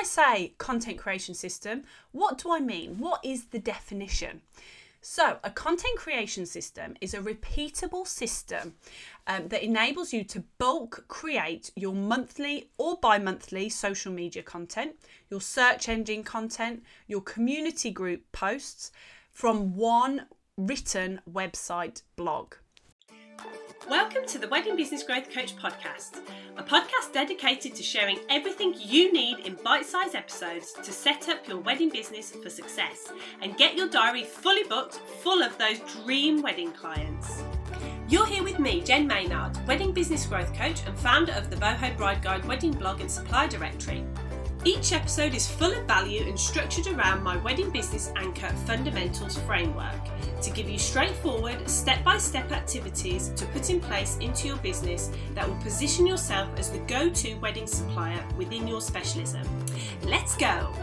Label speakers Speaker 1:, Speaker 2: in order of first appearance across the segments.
Speaker 1: I say content creation system, what do I mean? What is the definition? So, a content creation system is a repeatable system um, that enables you to bulk create your monthly or bi monthly social media content, your search engine content, your community group posts from one written website blog.
Speaker 2: Welcome to the Wedding Business Growth Coach podcast, a podcast dedicated to sharing everything you need in bite sized episodes to set up your wedding business for success and get your diary fully booked, full of those dream wedding clients. You're here with me, Jen Maynard, Wedding Business Growth Coach and founder of the Boho Bride Guide wedding blog and supply directory. Each episode is full of value and structured around my wedding business anchor fundamentals framework to give you straightforward, step by step activities to put in place into your business that will position yourself as the go to wedding supplier within your specialism. Let's go!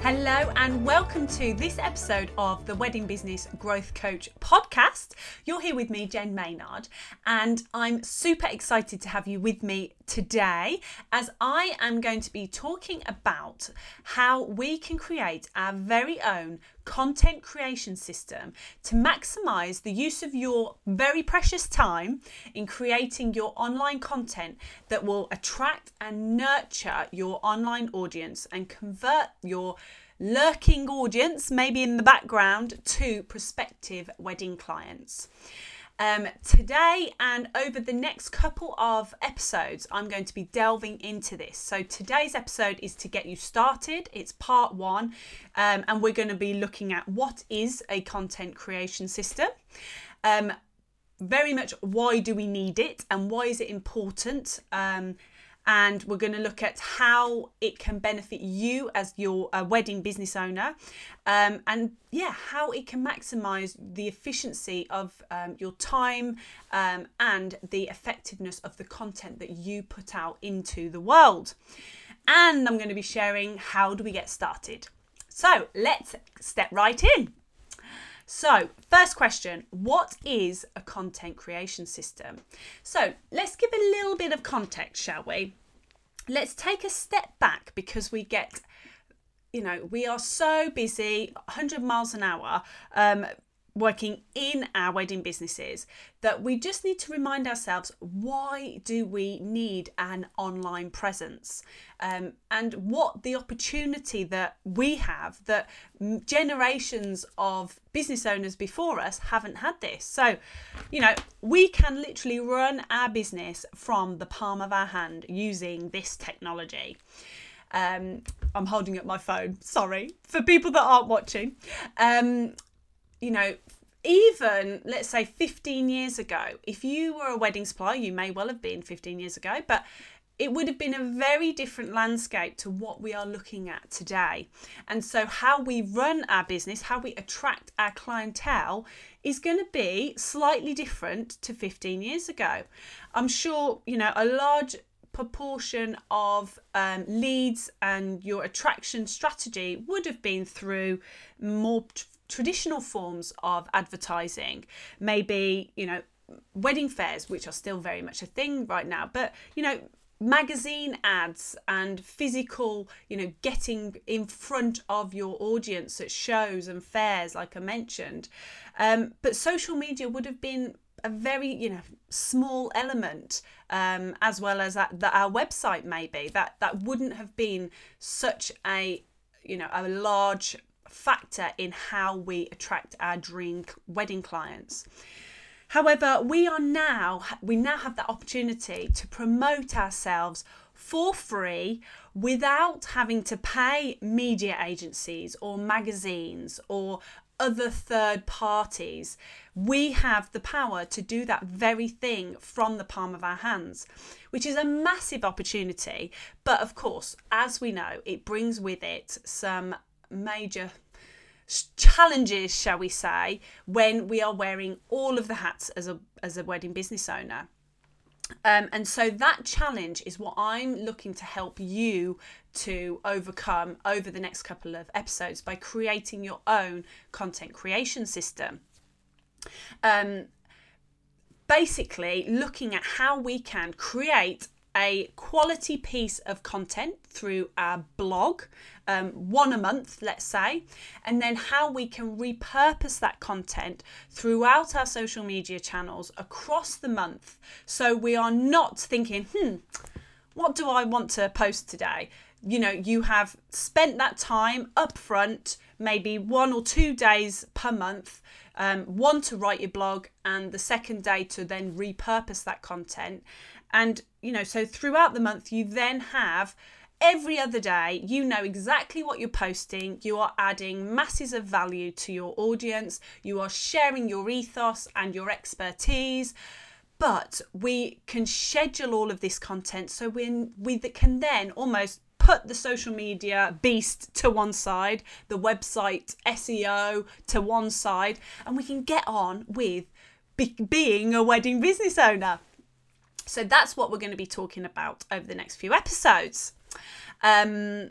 Speaker 1: Hello, and welcome to this episode of the Wedding Business Growth Coach podcast. You're here with me, Jen Maynard, and I'm super excited to have you with me today as I am going to be talking about how we can create our very own content creation system to maximize the use of your very precious time in creating your online content that will attract and nurture your online audience and convert your lurking audience, maybe in the background, to prospective wedding clients. Um, today and over the next couple of episodes, I'm going to be delving into this. So, today's episode is to get you started. It's part one, um, and we're going to be looking at what is a content creation system. Um, very much why do we need it and why is it important um, and we're going to look at how it can benefit you as your uh, wedding business owner um, and yeah how it can maximize the efficiency of um, your time um, and the effectiveness of the content that you put out into the world and i'm going to be sharing how do we get started so let's step right in so, first question What is a content creation system? So, let's give a little bit of context, shall we? Let's take a step back because we get, you know, we are so busy, 100 miles an hour. Um, working in our wedding businesses that we just need to remind ourselves why do we need an online presence um, and what the opportunity that we have that generations of business owners before us haven't had this so you know we can literally run our business from the palm of our hand using this technology um, I'm holding up my phone. Sorry for people that aren't watching. Um, you know, even let's say 15 years ago, if you were a wedding supplier, you may well have been 15 years ago, but it would have been a very different landscape to what we are looking at today. And so, how we run our business, how we attract our clientele, is going to be slightly different to 15 years ago. I'm sure, you know, a large proportion of um, leads and your attraction strategy would have been through more traditional forms of advertising, maybe, you know, wedding fairs, which are still very much a thing right now, but, you know, magazine ads and physical, you know, getting in front of your audience at shows and fairs, like I mentioned. Um, but social media would have been a very you know small element um, as well as that, that our website maybe that that wouldn't have been such a you know a large factor in how we attract our dream wedding clients. However, we are now we now have that opportunity to promote ourselves for free without having to pay media agencies or magazines or other third parties. We have the power to do that very thing from the palm of our hands, which is a massive opportunity. But of course, as we know, it brings with it some major challenges, shall we say, when we are wearing all of the hats as a as a wedding business owner. Um, and so that challenge is what I'm looking to help you to overcome over the next couple of episodes by creating your own content creation system. Um, basically, looking at how we can create a quality piece of content through our blog, um, one a month, let's say, and then how we can repurpose that content throughout our social media channels across the month. So we are not thinking, hmm, what do I want to post today? You know, you have spent that time up front, maybe one or two days per month, um, one to write your blog, and the second day to then repurpose that content. And, you know, so throughout the month, you then have every other day, you know exactly what you're posting. You are adding masses of value to your audience. You are sharing your ethos and your expertise. But we can schedule all of this content so we, we can then almost put the social media beast to one side, the website SEO to one side, and we can get on with be- being a wedding business owner. So that's what we're going to be talking about over the next few episodes. Um,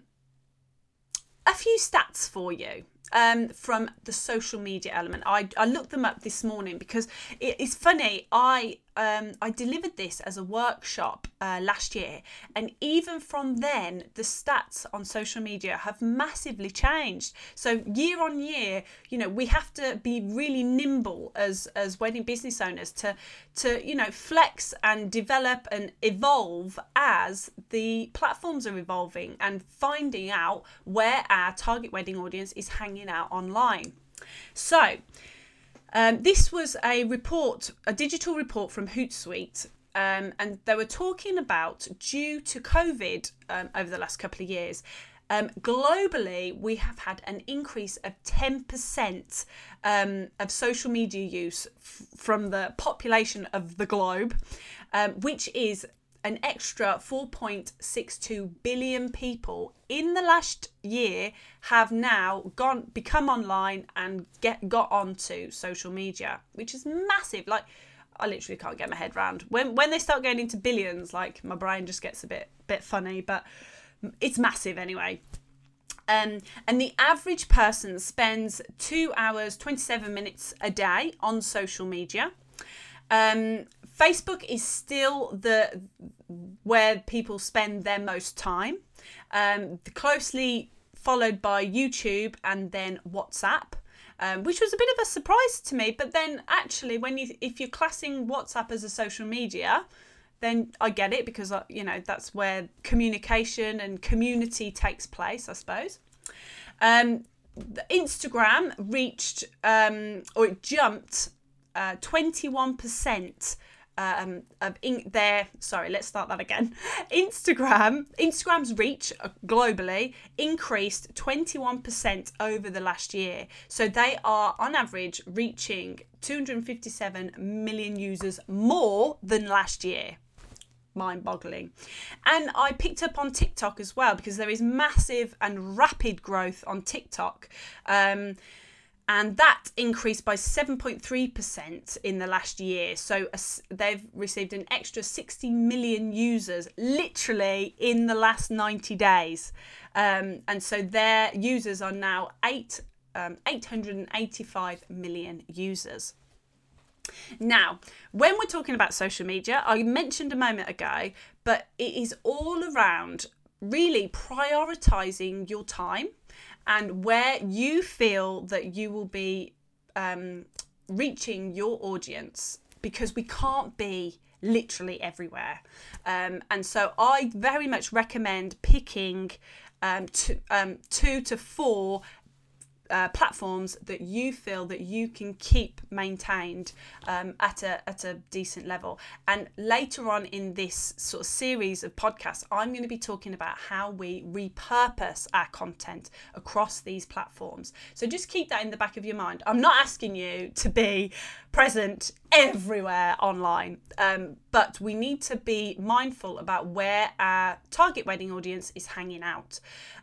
Speaker 1: a few stats for you um, from the social media element. I, I looked them up this morning because it, it's funny. I um, I delivered this as a workshop uh, last year, and even from then, the stats on social media have massively changed. So year on year, you know, we have to be really nimble as as wedding business owners to to you know flex and develop and evolve as the platforms are evolving and finding out where our target wedding audience is hanging out online. So um, this was a report, a digital report from Hootsuite, um, and they were talking about due to COVID um, over the last couple of years. Um, globally, we have had an increase of 10% um, of social media use f- from the population of the globe, um, which is an extra 4.62 billion people in the last year have now gone become online and get got onto social media which is massive. Like I literally can't get my head around when when they start going into billions like my brain just gets a bit bit funny but it's massive anyway. Um, and the average person spends two hours 27 minutes a day on social media. Um, Facebook is still the where people spend their most time, um, closely followed by YouTube and then WhatsApp. Um, which was a bit of a surprise to me. But then, actually, when you if you're classing WhatsApp as a social media, then I get it because uh, you know that's where communication and community takes place, I suppose. Um, Instagram reached um, or it jumped uh, 21% um, um in their sorry let's start that again instagram instagram's reach uh, globally increased 21% over the last year so they are on average reaching 257 million users more than last year mind boggling. And I picked up on TikTok as well because there is massive and rapid growth on TikTok. Um, and that increased by 7.3% in the last year. So they've received an extra 60 million users literally in the last 90 days. Um, and so their users are now eight, um, 885 million users. Now, when we're talking about social media, I mentioned a moment ago, but it is all around really prioritizing your time and where you feel that you will be um, reaching your audience because we can't be literally everywhere. Um, and so I very much recommend picking um, two, um, two to four uh, platforms that you feel that you can keep maintained um, at a at a decent level. And later on in this sort of series of podcasts, I'm going to be talking about how we repurpose our content across these platforms. So just keep that in the back of your mind. I'm not asking you to be present everywhere online, um, but we need to be mindful about where our target wedding audience is hanging out.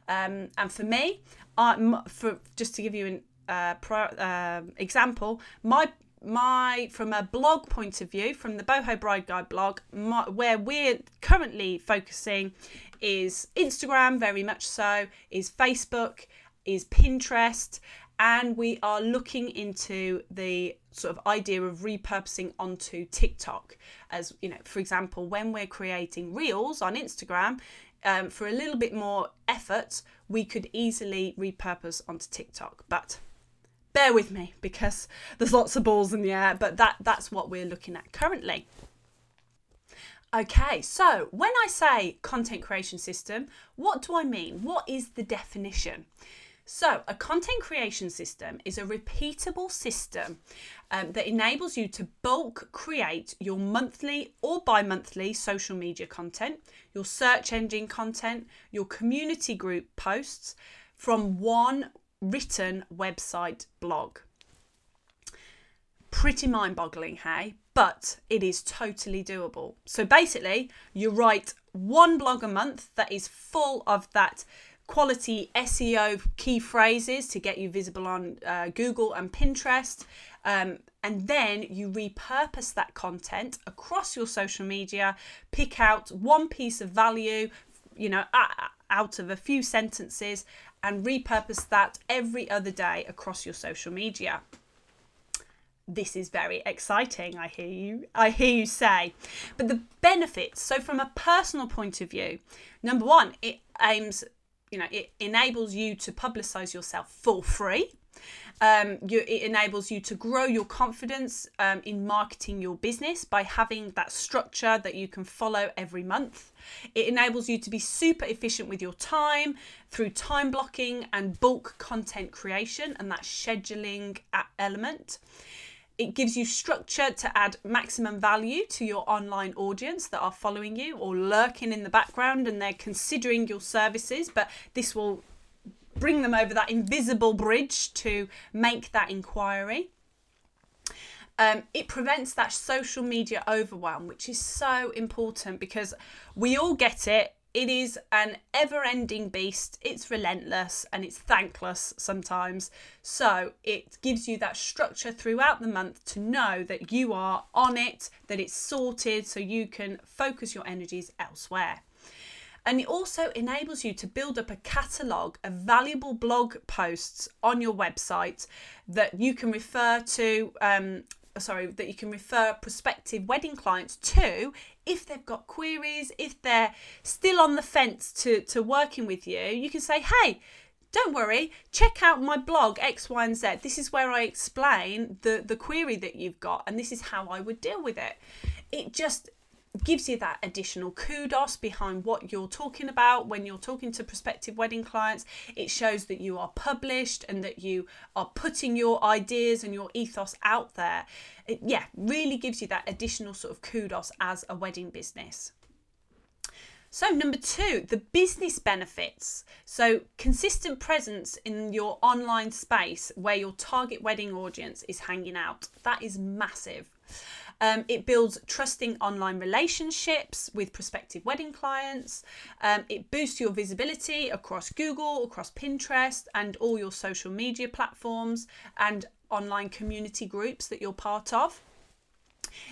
Speaker 1: Um, and for me, I, for just to give you an uh, pro, uh, example, my my from a blog point of view, from the Boho Bride Guide blog, my, where we're currently focusing is Instagram, very much so, is Facebook, is Pinterest, and we are looking into the sort of idea of repurposing onto TikTok. As you know, for example, when we're creating reels on Instagram, um, for a little bit more effort, we could easily repurpose onto TikTok. But bear with me because there's lots of balls in the air, but that, that's what we're looking at currently. Okay, so when I say content creation system, what do I mean? What is the definition? So, a content creation system is a repeatable system um, that enables you to bulk create your monthly or bi monthly social media content, your search engine content, your community group posts from one written website blog. Pretty mind boggling, hey? But it is totally doable. So basically, you write one blog a month that is full of that quality SEO key phrases to get you visible on uh, Google and Pinterest. Um, and then you repurpose that content across your social media, pick out one piece of value, you know, out of a few sentences, and repurpose that every other day across your social media. This is very exciting, I hear you. I hear you say. But the benefits, so from a personal point of view, number one, it aims you know it enables you to publicize yourself for free um, you, it enables you to grow your confidence um, in marketing your business by having that structure that you can follow every month. It enables you to be super efficient with your time through time blocking and bulk content creation and that scheduling element. It gives you structure to add maximum value to your online audience that are following you or lurking in the background and they're considering your services, but this will bring them over that invisible bridge to make that inquiry. Um, it prevents that social media overwhelm, which is so important because we all get it it is an ever ending beast. It's relentless and it's thankless sometimes. So it gives you that structure throughout the month to know that you are on it, that it's sorted, so you can focus your energies elsewhere. And it also enables you to build up a catalogue of valuable blog posts on your website that you can refer to um, Uh, sorry, that you can refer prospective wedding clients to if they've got queries, if they're still on the fence to, to working with you, you can say, hey, don't worry, check out my blog X, Y, and Z. This is where I explain the, the query that you've got, and this is how I would deal with it. It just gives you that additional kudos behind what you're talking about when you're talking to prospective wedding clients. It shows that you are published and that you are putting your ideas and your ethos out there. It, yeah, really gives you that additional sort of kudos as a wedding business. So, number two, the business benefits. So, consistent presence in your online space where your target wedding audience is hanging out. That is massive. Um, it builds trusting online relationships with prospective wedding clients. Um, it boosts your visibility across Google, across Pinterest, and all your social media platforms and online community groups that you're part of.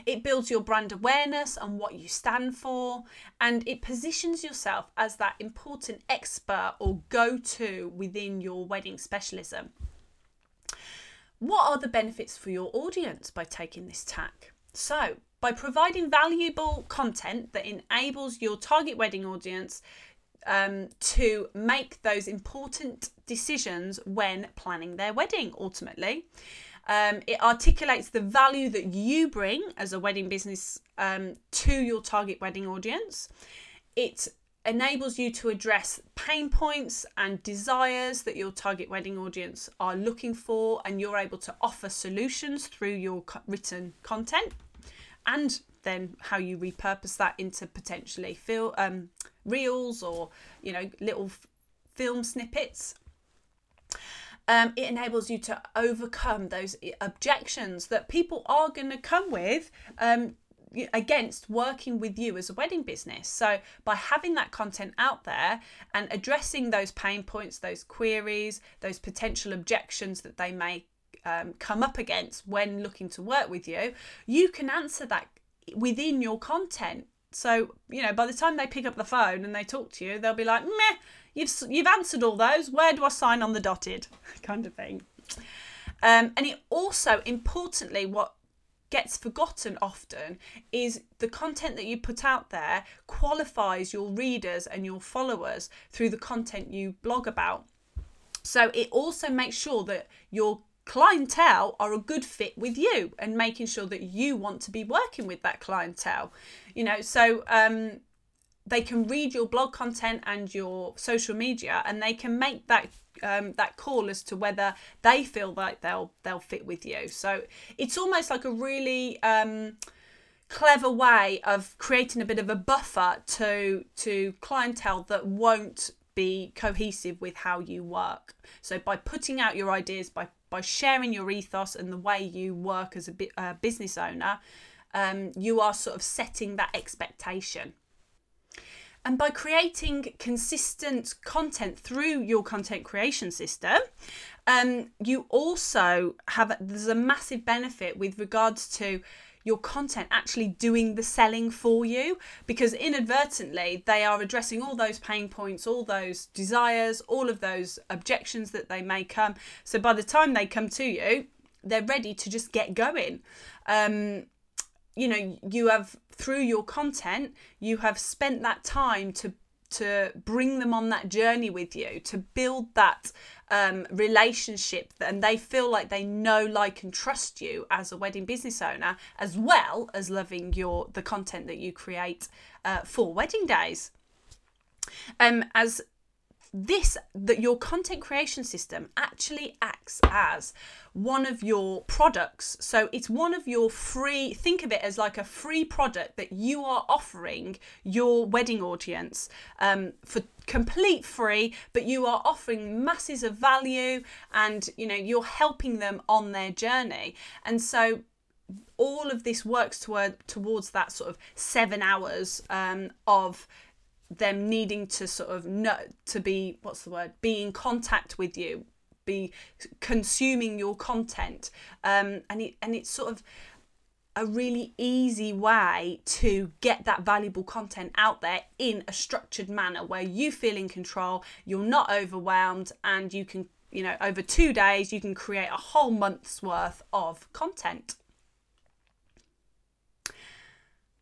Speaker 1: It builds your brand awareness and what you stand for, and it positions yourself as that important expert or go to within your wedding specialism. What are the benefits for your audience by taking this tack? So, by providing valuable content that enables your target wedding audience um, to make those important decisions when planning their wedding, ultimately. Um, it articulates the value that you bring as a wedding business um, to your target wedding audience. It enables you to address pain points and desires that your target wedding audience are looking for, and you're able to offer solutions through your written content. And then how you repurpose that into potentially feel um, reels or you know little f- film snippets. Um, it enables you to overcome those objections that people are going to come with um, against working with you as a wedding business. So, by having that content out there and addressing those pain points, those queries, those potential objections that they may um, come up against when looking to work with you, you can answer that within your content. So, you know, by the time they pick up the phone and they talk to you, they'll be like, meh, you've, you've answered all those. Where do I sign on the dotted? kind of thing. Um, and it also, importantly, what gets forgotten often is the content that you put out there qualifies your readers and your followers through the content you blog about. So it also makes sure that your clientele are a good fit with you and making sure that you want to be working with that clientele. You know, so um they can read your blog content and your social media and they can make that um, that call as to whether they feel like they'll they'll fit with you. So it's almost like a really um, clever way of creating a bit of a buffer to to clientele that won't be cohesive with how you work. So by putting out your ideas by by sharing your ethos and the way you work as a uh, business owner um, you are sort of setting that expectation and by creating consistent content through your content creation system, um, you also have there's a massive benefit with regards to your content actually doing the selling for you because inadvertently they are addressing all those pain points, all those desires, all of those objections that they may come. So by the time they come to you, they're ready to just get going. Um, you know, you have through your content, you have spent that time to to bring them on that journey with you, to build that um, relationship, and they feel like they know, like, and trust you as a wedding business owner, as well as loving your the content that you create uh, for wedding days. Um, as this that your content creation system actually acts as one of your products. So it's one of your free think of it as like a free product that you are offering your wedding audience um, for complete free but you are offering masses of value and you know you're helping them on their journey. And so all of this works toward towards that sort of seven hours um, of them needing to sort of know to be what's the word be in contact with you be consuming your content. Um, and it and it's sort of a really easy way to get that valuable content out there in a structured manner where you feel in control you're not overwhelmed and you can you know over 2 days you can create a whole month's worth of content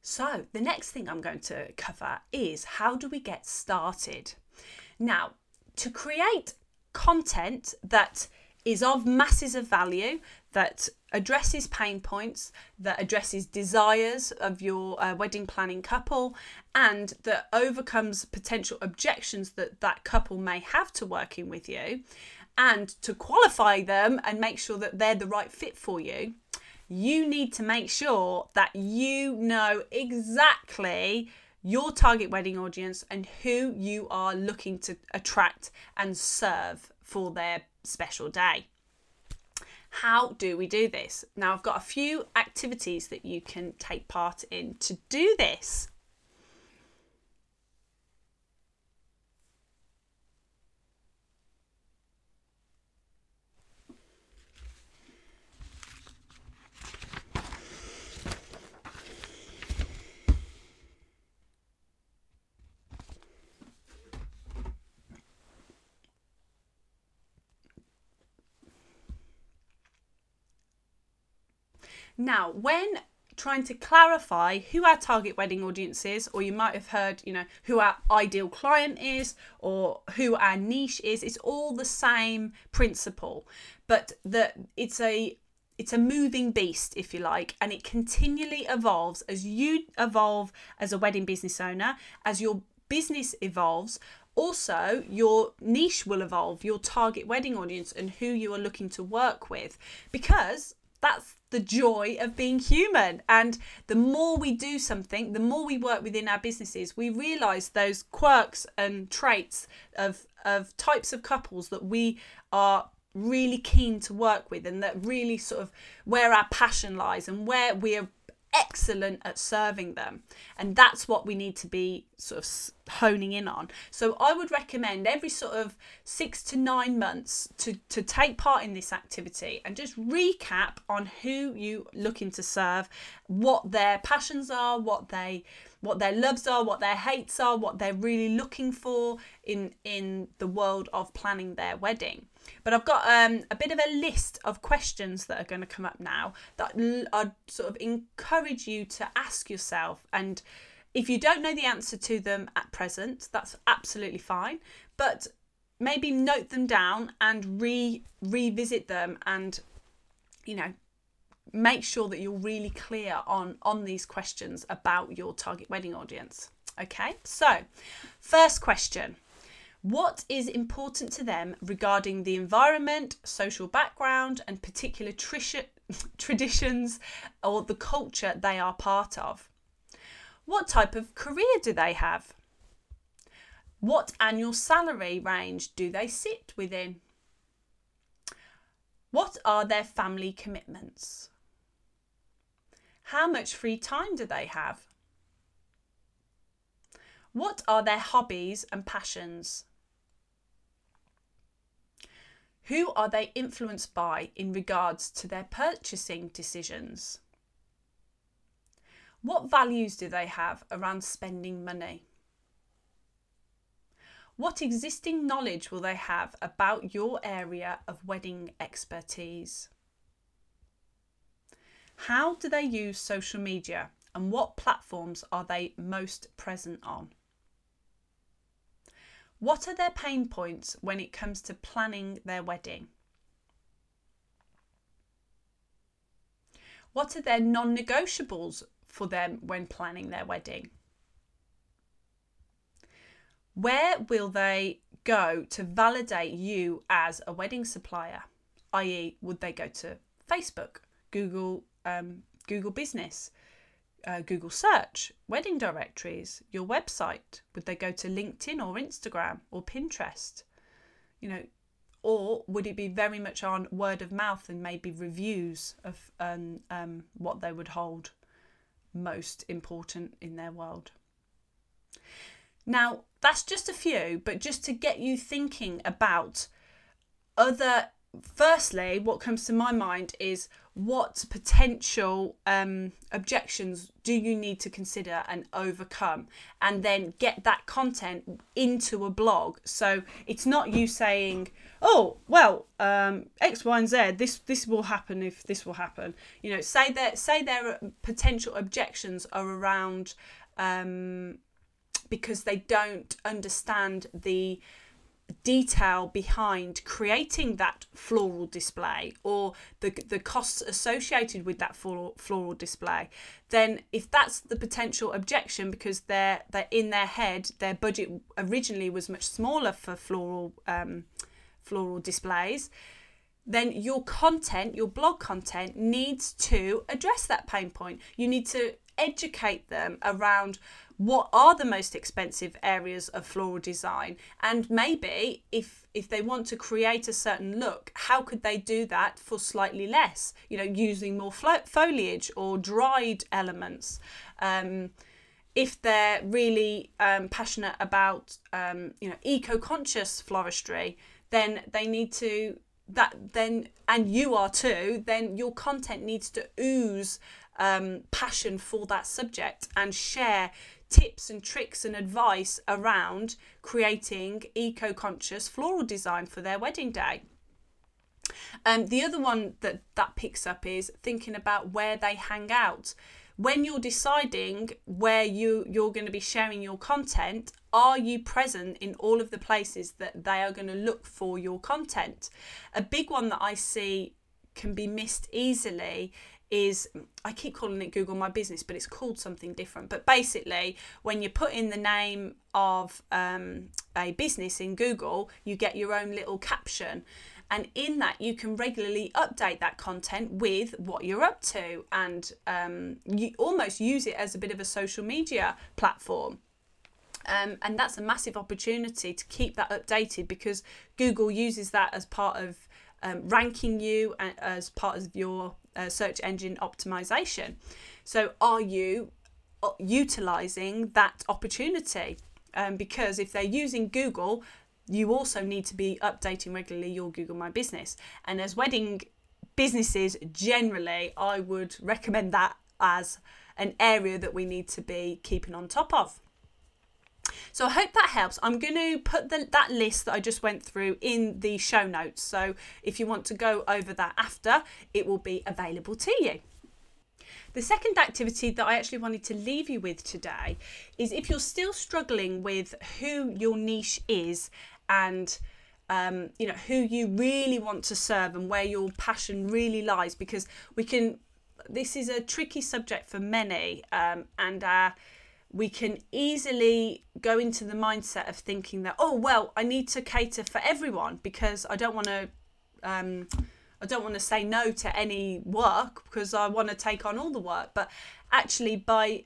Speaker 1: so, the next thing I'm going to cover is how do we get started? Now, to create content that is of masses of value, that addresses pain points, that addresses desires of your uh, wedding planning couple, and that overcomes potential objections that that couple may have to working with you, and to qualify them and make sure that they're the right fit for you you need to make sure that you know exactly your target wedding audience and who you are looking to attract and serve for their special day. How do we do this? Now, I've got a few activities that you can take part in to do this. Now, when trying to clarify who our target wedding audience is, or you might have heard, you know, who our ideal client is, or who our niche is, it's all the same principle, but that it's a it's a moving beast, if you like, and it continually evolves as you evolve as a wedding business owner, as your business evolves. Also, your niche will evolve, your target wedding audience, and who you are looking to work with, because that's the joy of being human. And the more we do something, the more we work within our businesses, we realize those quirks and traits of, of types of couples that we are really keen to work with and that really sort of where our passion lies and where we are excellent at serving them. And that's what we need to be sort of honing in on. So I would recommend every sort of six to nine months to, to take part in this activity and just recap on who you looking to serve, what their passions are, what they what their loves are, what their hates are, what they're really looking for in in the world of planning their wedding. But I've got um, a bit of a list of questions that are going to come up now that I'd sort of encourage you to ask yourself. And if you don't know the answer to them at present, that's absolutely fine. But maybe note them down and re revisit them and you know make sure that you're really clear on on these questions about your target wedding audience okay so first question what is important to them regarding the environment, social background, and particular traditions or the culture they are part of? What type of career do they have? What annual salary range do they sit within? What are their family commitments? How much free time do they have? What are their hobbies and passions? Who are they influenced by in regards to their purchasing decisions? What values do they have around spending money? What existing knowledge will they have about your area of wedding expertise? How do they use social media and what platforms are they most present on? What are their pain points when it comes to planning their wedding? What are their non negotiables for them when planning their wedding? Where will they go to validate you as a wedding supplier? I.e., would they go to Facebook, Google, um, Google Business, uh, Google search, wedding directories, your website? Would they go to LinkedIn or Instagram or Pinterest? You know, or would it be very much on word of mouth and maybe reviews of um, um, what they would hold most important in their world? Now, that's just a few, but just to get you thinking about other firstly, what comes to my mind is what potential um, objections do you need to consider and overcome, and then get that content into a blog. So it's not you saying, "Oh, well, um, X, Y, and Z. This this will happen if this will happen." You know, say that say their potential objections are around um, because they don't understand the detail behind creating that floral display or the the costs associated with that floral, floral display then if that's the potential objection because they're they're in their head their budget originally was much smaller for floral um, floral displays then your content your blog content needs to address that pain point. You need to educate them around what are the most expensive areas of floral design. And maybe if if they want to create a certain look how could they do that for slightly less? You know using more foliage or dried elements. Um, if they're really um, passionate about um, you know eco-conscious floristry then they need to that then and you are too then your content needs to ooze um, passion for that subject and share tips and tricks and advice around creating eco conscious floral design for their wedding day. Um, the other one that that picks up is thinking about where they hang out. When you're deciding where you you're going to be sharing your content, are you present in all of the places that they are going to look for your content? A big one that I see can be missed easily is I keep calling it Google My Business, but it's called something different. But basically, when you put in the name of um, a business in Google, you get your own little caption. And in that, you can regularly update that content with what you're up to and um, you almost use it as a bit of a social media platform. Um, and that's a massive opportunity to keep that updated because Google uses that as part of um, ranking you as part of your uh, search engine optimization. So, are you uh, utilizing that opportunity? Um, because if they're using Google, you also need to be updating regularly your Google My Business. And as wedding businesses generally, I would recommend that as an area that we need to be keeping on top of. So I hope that helps. I'm going to put the, that list that I just went through in the show notes. So if you want to go over that after, it will be available to you. The second activity that I actually wanted to leave you with today is if you're still struggling with who your niche is and um, you know who you really want to serve and where your passion really lies, because we can. This is a tricky subject for many, um, and uh, we can easily go into the mindset of thinking that oh well, I need to cater for everyone because I don't want to. Um, I don't want to say no to any work because I want to take on all the work. But actually, by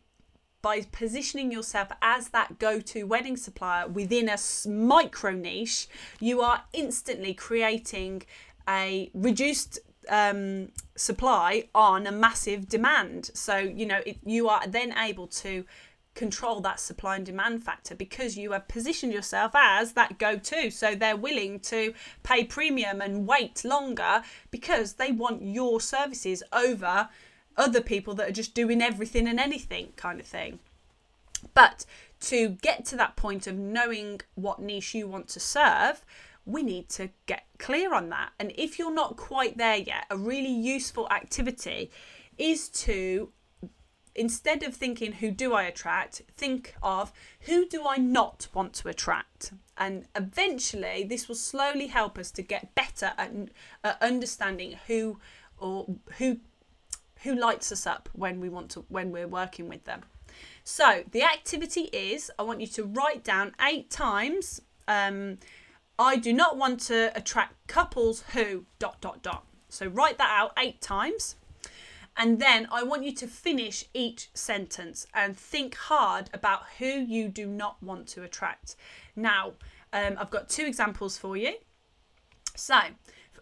Speaker 1: by positioning yourself as that go-to wedding supplier within a micro niche, you are instantly creating a reduced um, supply on a massive demand. So you know it, you are then able to control that supply and demand factor because you have positioned yourself as that go to. So they're willing to pay premium and wait longer because they want your services over other people that are just doing everything and anything kind of thing. But to get to that point of knowing what niche you want to serve, we need to get clear on that. And if you're not quite there yet, a really useful activity is to instead of thinking who do I attract, think of who do I not want to attract. And eventually, this will slowly help us to get better at, at understanding who or who who lights us up when we want to when we're working with them. So the activity is I want you to write down eight times. Um, I do not want to attract couples who dot dot dot. So write that out eight times. And then I want you to finish each sentence and think hard about who you do not want to attract. Now, um, I've got two examples for you. So,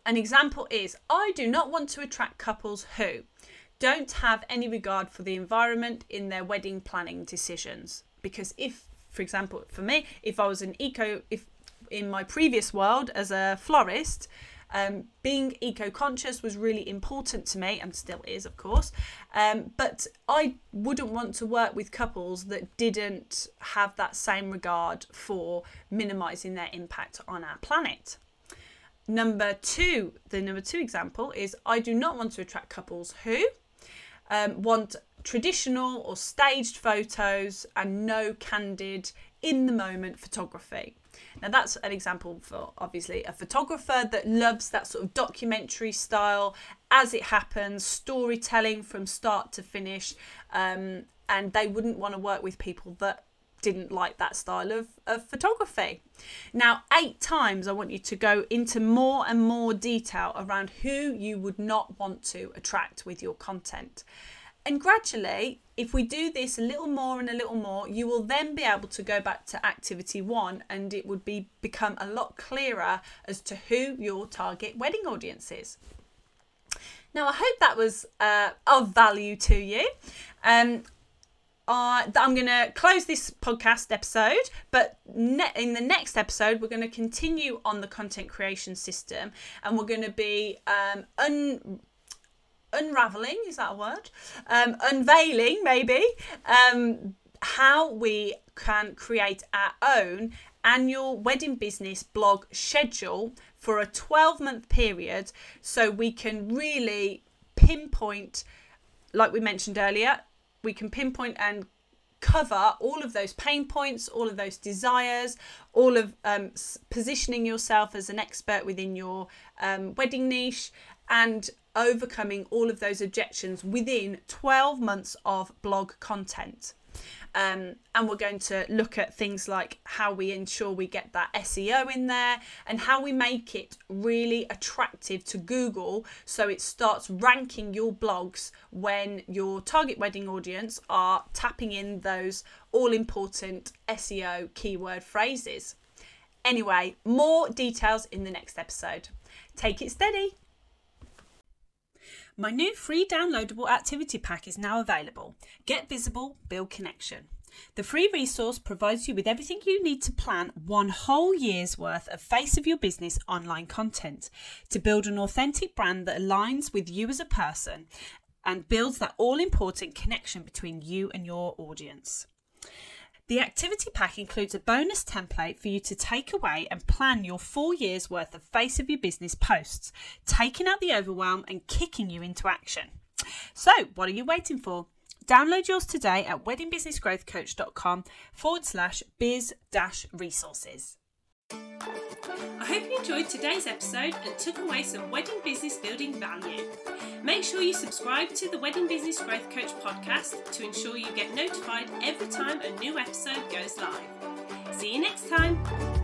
Speaker 1: an example is I do not want to attract couples who don't have any regard for the environment in their wedding planning decisions. Because if, for example, for me, if I was an eco, if in my previous world as a florist, um, being eco conscious was really important to me and still is, of course. Um, but I wouldn't want to work with couples that didn't have that same regard for minimizing their impact on our planet. Number two, the number two example is I do not want to attract couples who um, want traditional or staged photos and no candid in the moment photography. Now, that's an example for obviously a photographer that loves that sort of documentary style as it happens, storytelling from start to finish. Um, and they wouldn't want to work with people that didn't like that style of, of photography. Now, eight times I want you to go into more and more detail around who you would not want to attract with your content. And gradually, if we do this a little more and a little more, you will then be able to go back to activity one and it would be become a lot clearer as to who your target wedding audience is. Now, I hope that was uh, of value to you. Um, uh, I'm going to close this podcast episode, but ne- in the next episode, we're going to continue on the content creation system and we're going to be um, un- unraveling is that a word? Um, unveiling maybe um, how we can create our own annual wedding business blog schedule for a 12 month period so we can really pinpoint like we mentioned earlier we can pinpoint and cover all of those pain points, all of those desires, all of um, positioning yourself as an expert within your um, wedding niche, and overcoming all of those objections within 12 months of blog content. Um, and we're going to look at things like how we ensure we get that SEO in there and how we make it really attractive to Google so it starts ranking your blogs when your target wedding audience are tapping in those all important SEO keyword phrases. Anyway, more details in the next episode. Take it steady. My new free downloadable activity pack is now available. Get visible, build connection. The free resource provides you with everything you need to plan one whole year's worth of face of your business online content to build an authentic brand that aligns with you as a person and builds that all important connection between you and your audience. The activity pack includes a bonus template for you to take away and plan your four years worth of Face of Your Business posts, taking out the overwhelm and kicking you into action. So, what are you waiting for? Download yours today at weddingbusinessgrowthcoach.com forward slash biz dash resources.
Speaker 2: I hope you enjoyed today's episode and took away some wedding business building value. Make sure you subscribe to the Wedding Business Growth Coach podcast to ensure you get notified every time a new episode goes live. See you next time.